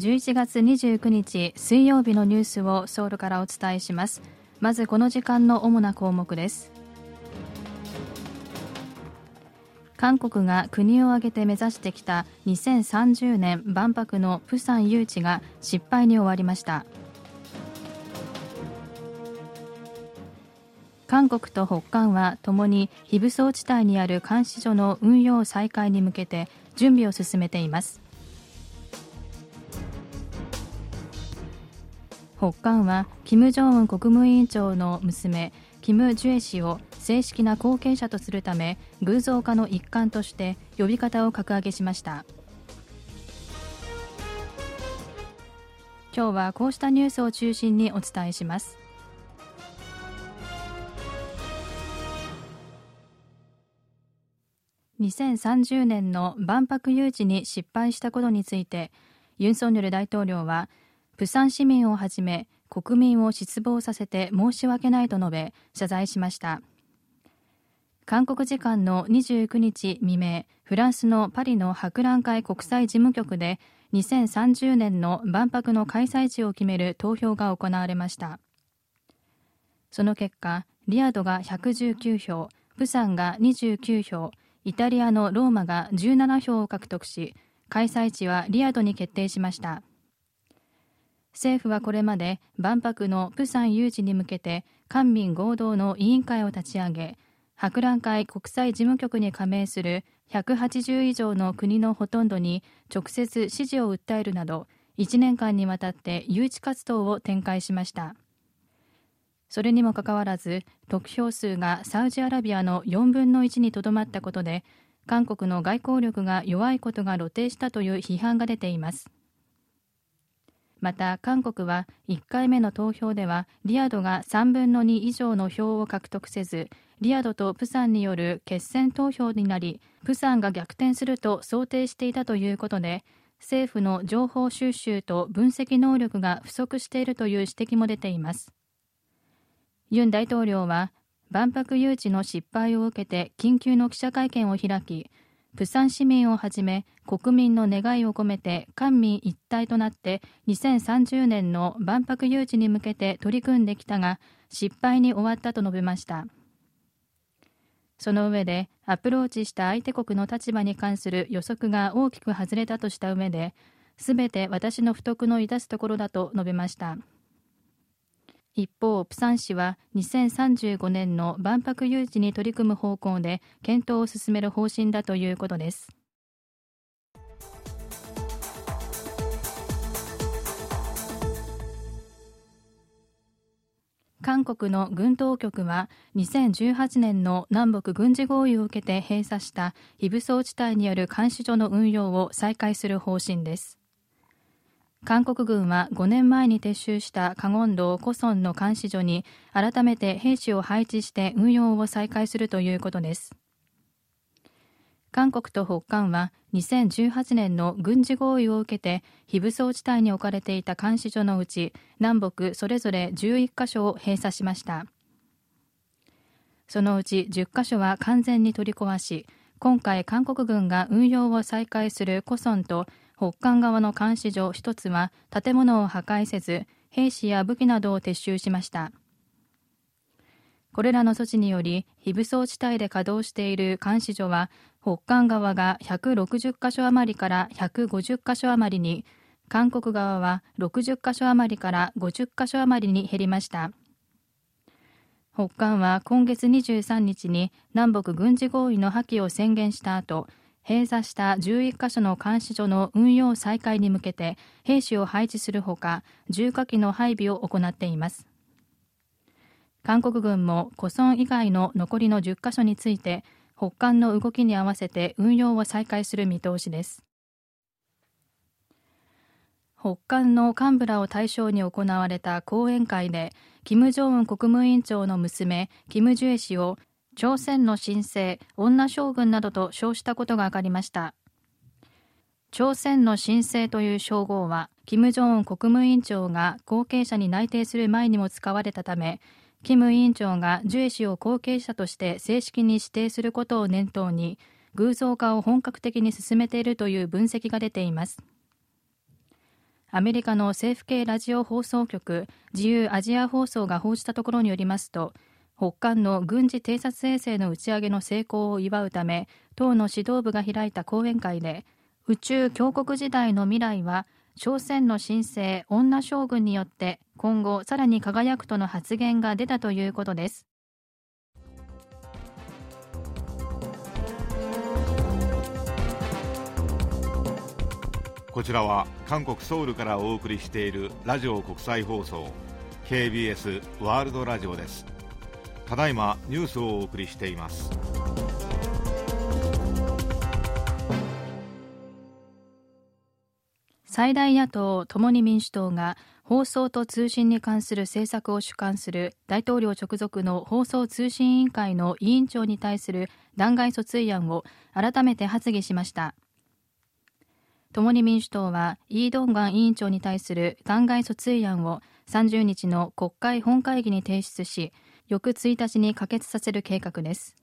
11月29日水曜日のニュースをソウルからお伝えします。まずこの時間の主な項目です。韓国が国を挙げて目指してきた2030年万博のプサン誘致が失敗に終わりました。韓国と北韓はともに非武装地帯にある監視所の運用再開に向けて準備を進めています。北韓は金正恩国務委員長の娘キム・ジュエ氏を正式な後継者とするため偶像化の一環として呼び方を格上げしました。今日はこうしたニュースを中心にお伝えします。2030年の万博誘致に失敗したことについてユン・ソンニョル大統領は釜山市民をはじめ国民を失望させて申し訳ないと述べ謝罪しました。韓国時間の29日未明フランスのパリの博覧会国際事務局で2030年の万博の開催地を決める投票が行われました。その結果リヤドが119票プサンが29票イタリアのローマが17票を獲得し開催地はリヤドに決定しました。政府はこれまで万博のプサン誘致に向けて官民合同の委員会を立ち上げ博覧会国際事務局に加盟する180以上の国のほとんどに直接支持を訴えるなど1年間にわたって誘致活動を展開しました。それにもかかわらず得票数がサウジアラビアの4分の1にとどまったことで韓国の外交力が弱いことが露呈したという批判が出ています。また韓国は1回目の投票ではリヤドが3分の2以上の票を獲得せずリヤドとプサンによる決選投票になりプサンが逆転すると想定していたということで政府の情報収集と分析能力が不足しているという指摘も出ています。ユン大統領は万博誘致の失敗を受けて緊急の記者会見を開き釜山市民をはじめ国民の願いを込めて官民一体となって2030年の万博誘致に向けて取り組んできたが失敗に終わったと述べました。その上でアプローチした相手国の立場に関する予測が大きく外れたとした上ですべて私の不徳の致すところだと述べました。一方、プサン市は2035年の万博誘致に取り組む方向で検討を進める方針だということです。韓国の軍当局は2018年の南北軍事合意を受けて閉鎖した非武装地帯による監視所の運用を再開する方針です韓国軍は5年前に撤収したカゴン道コソンの監視所に改めて兵士を配置して運用を再開するということです。韓国と北韓は2018年の軍事合意を受けて非武装地帯に置かれていた監視所のうち南北それぞれ11カ所を閉鎖しました。そのうち10カ所は完全に取り壊し今回韓国軍が運用を再開するコソンと北韓側の監視所一つは建物を破壊せず兵士や武器などを撤収しました。これらの措置により非武装地帯で稼働している監視所は北韓側が160カ所余りから150カ所余りに韓国側は60カ所余りから50カ所余りに減りました。北韓は今月23日に南北軍事合意の破棄を宣言した後閉鎖した11カ所の監視所の運用再開に向けて兵士を配置するほか重火器の配備を行っています。韓国軍も古村以外の残りの10カ所について北韓の動きに合わせて運用を再開する見通しです。北韓の幹部らを対象に行われた講演会で金正恩国務委員長の娘キム・ジュエ氏を朝鮮の新星女将軍などと称したことが分かりました。朝鮮の新星という称号は金正恩国務委員長が後継者に内定する前にも使われたため金委員長がジュエ氏を後継者として正式に指定することを念頭に偶像化を本格的に進めているという分析が出ています。アメリカの政府系ラジオ放送局自由アジア放送が報じたところによりますと北韓の軍事偵察衛星の打ち上げの成功を祝うため党の指導部が開いた講演会で宇宙強国時代の未来は朝鮮の新生女将軍によって今後さらに輝くとの発言が出たということです。こちらは韓国ソウルからお送りしているラジオ国際放送 KBS ワールドラジオです。ただいまニュースをお送りしています。最大野党共に民主党が放送と通信に関する政策を主管する大統領直属の放送通信委員会の委員長に対する弾劾訴追案を改めて発議しました。共に民主党はイー・ドンガン委員長に対する弾劾訴追案を30日の国会本会議に提出し翌1日に可決させる計画です。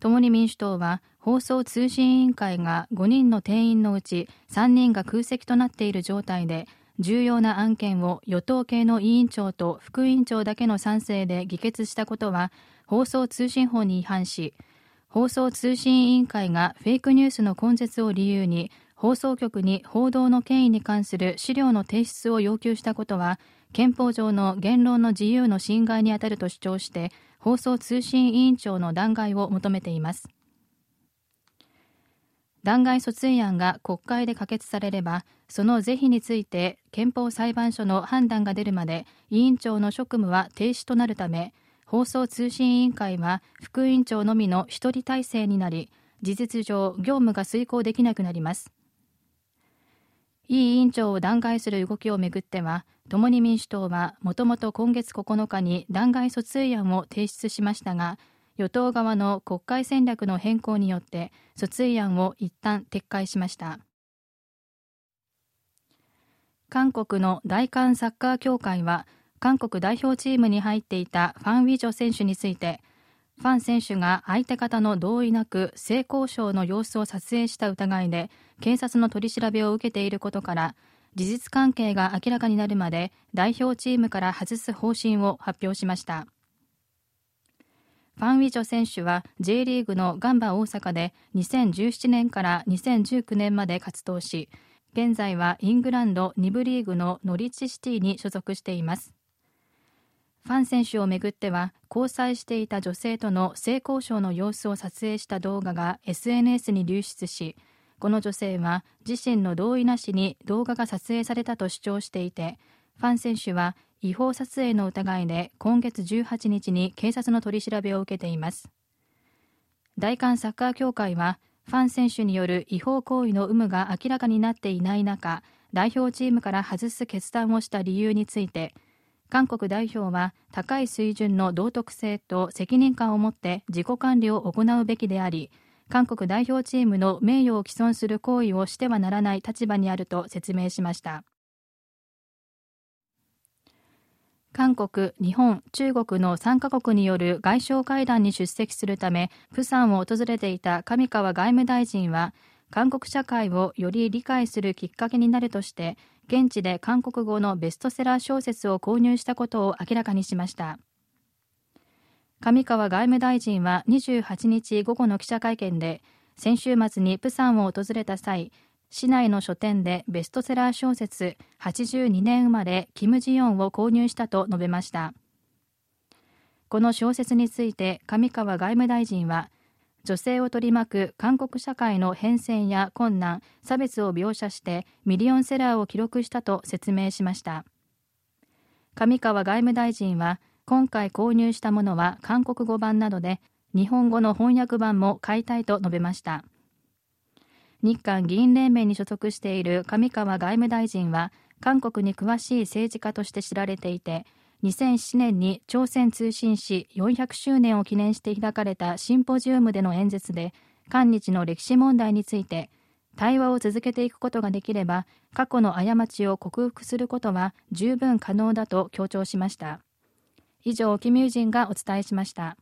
共に民主党は放送通信委員会が5人の定員のうち3人が空席となっている状態で重要な案件を与党系の委員長と副委員長だけの賛成で議決したことは放送通信法に違反し放送通信委員会がフェイクニュースの根絶を理由に放送局に報道の権威に関する資料の提出を要求したことは憲法上の言論の自由の侵害にあたると主張して放送通信委員長の弾劾を求めています。弾劾訴追案が国会で可決されればその是非について憲法裁判所の判断が出るまで委員長の職務は停止となるため放送通信委員会は副委員長のみの一人体制になり事実上業務が遂行できなくなります。イ委員長を弾劾する動きをめぐっては共に民主党はもともと今月9日に弾劾訴追案を提出しましたが与党側の国会戦略の変更によって訴追案を一旦撤回しました。韓国の大韓サッカー協会は韓国代表チームに入っていたファン・ウィジョ選手についてファン選手が相手方の同意なく性交渉の様子を撮影した疑いで警察の取り調べを受けていることから事実関係が明らかになるまで代表チームから外す方針を発表しました。ファン・ウィジョ選手は J リーグのガンバ大阪で2017年から2019年まで活動し現在はイングランド2部リーグのノリッチシティに所属しています。ファン選手をめぐっては交際していた女性との性交渉の様子を撮影した動画が SNS に流出しこの女性は自身の同意なしに動画が撮影されたと主張していてファン選手は違法撮影の疑いで今月18日に警察の取り調べを受けています。大韓サッカー協会はファン選手による違法行為の有無が明らかになっていない中代表チームから外す決断をした理由について韓国代表は高い水準の道徳性と責任感を持って自己管理を行うべきであり韓国代表チームの名誉を毀損する行為をしてはならない立場にあると説明しました。韓国、日本、中国の3カ国による外相会談に出席するためプサンを訪れていた上川外務大臣は韓国社会をより理解するきっかけになるとして現地で韓国語のベストセラー小説を購入したことを明らかにしました。上川外務大臣は28日午後の記者会見で先週末にプサンを訪れた際市内の書店でベストセラー小説82年生まれキム・ジヨンを購入したと述べました。この小説について上川外務大臣は女性を取り巻く韓国社会の変遷や困難差別を描写してミリオンセラーを記録したと説明しました。上川外務大臣は今回購入したものは韓国語版などで日本語の翻訳版も買いたいと述べました。日韓議員連盟に所属している上川外務大臣は韓国に詳しい政治家として知られていて2007年に朝鮮通信史400周年を記念して開かれたシンポジウムでの演説で韓日の歴史問題について対話を続けていくことができれば過去の過ちを克服することは十分可能だと強調しました。以上キミュージンがお伝えしました。